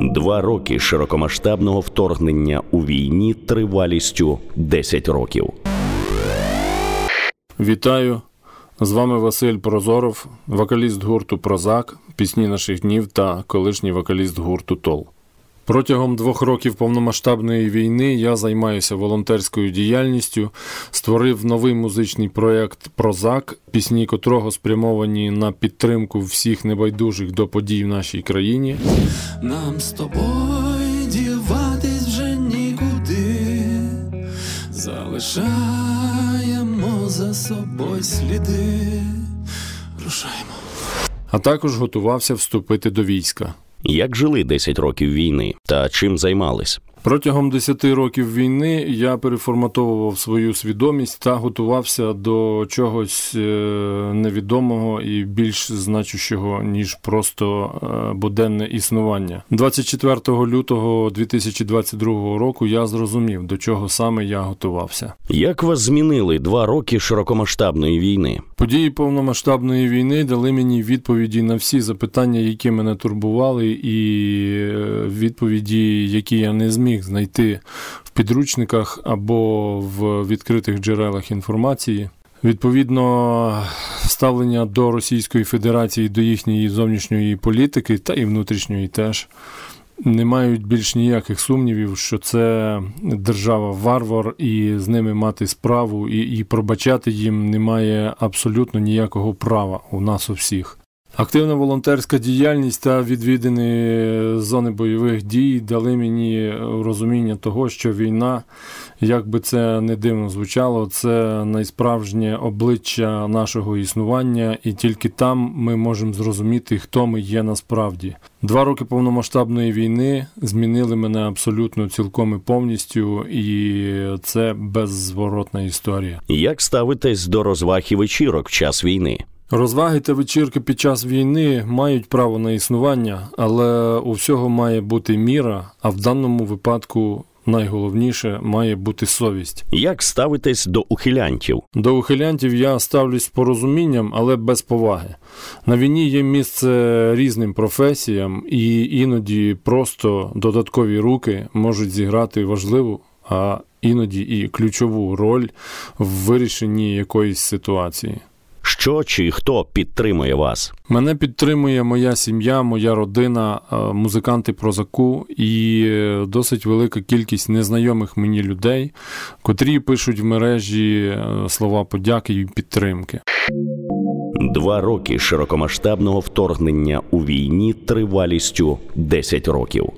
Два роки широкомасштабного вторгнення у війні тривалістю 10 років. Вітаю! З вами Василь Прозоров, вокаліст гурту Прозак, пісні наших днів та колишній вокаліст гурту Тол. Протягом двох років повномасштабної війни я займаюся волонтерською діяльністю, створив новий музичний проєкт Прозак, пісні котрого спрямовані на підтримку всіх небайдужих до подій в нашій країні. Нам з тобою діватись вже нікуди, залишаємо за собою сліди. Рушаємо. А також готувався вступити до війська. Як жили 10 років війни та чим займались? Протягом 10 років війни я переформатовував свою свідомість та готувався до чогось е, невідомого і більш значущого, ніж просто е, буденне існування. 24 лютого 2022 року я зрозумів, до чого саме я готувався. Як вас змінили два роки широкомасштабної війни? Події повномасштабної війни дали мені відповіді на всі запитання, які мене турбували, і е, відповіді, які я не зміг знайти в підручниках або в відкритих джерелах інформації. Відповідно, ставлення до Російської Федерації, до їхньої зовнішньої політики та і внутрішньої теж не мають більш ніяких сумнівів, що це держава-варвар, і з ними мати справу, і, і пробачати їм немає абсолютно ніякого права у нас у всіх. Активна волонтерська діяльність та відвідини зони бойових дій дали мені розуміння того, що війна, як би це не дивно звучало, це найсправжнє обличчя нашого існування, і тільки там ми можемо зрозуміти, хто ми є насправді. Два роки повномасштабної війни змінили мене абсолютно цілком і повністю, і це беззворотна історія. Як ставитесь до розваг і вечірок в час війни? Розваги та вечірки під час війни мають право на існування, але у всього має бути міра, а в даному випадку найголовніше має бути совість. Як ставитесь до ухилянтів? До ухилянтів я ставлюсь з порозумінням, але без поваги. На війні є місце різним професіям, і іноді просто додаткові руки можуть зіграти важливу, а іноді і ключову роль в вирішенні якоїсь ситуації. Що чи хто підтримує вас? Мене підтримує моя сім'я, моя родина, е, музиканти прозаку і е, досить велика кількість незнайомих мені людей, котрі пишуть в мережі е, слова подяки і підтримки. Два роки широкомасштабного вторгнення у війні тривалістю 10 років.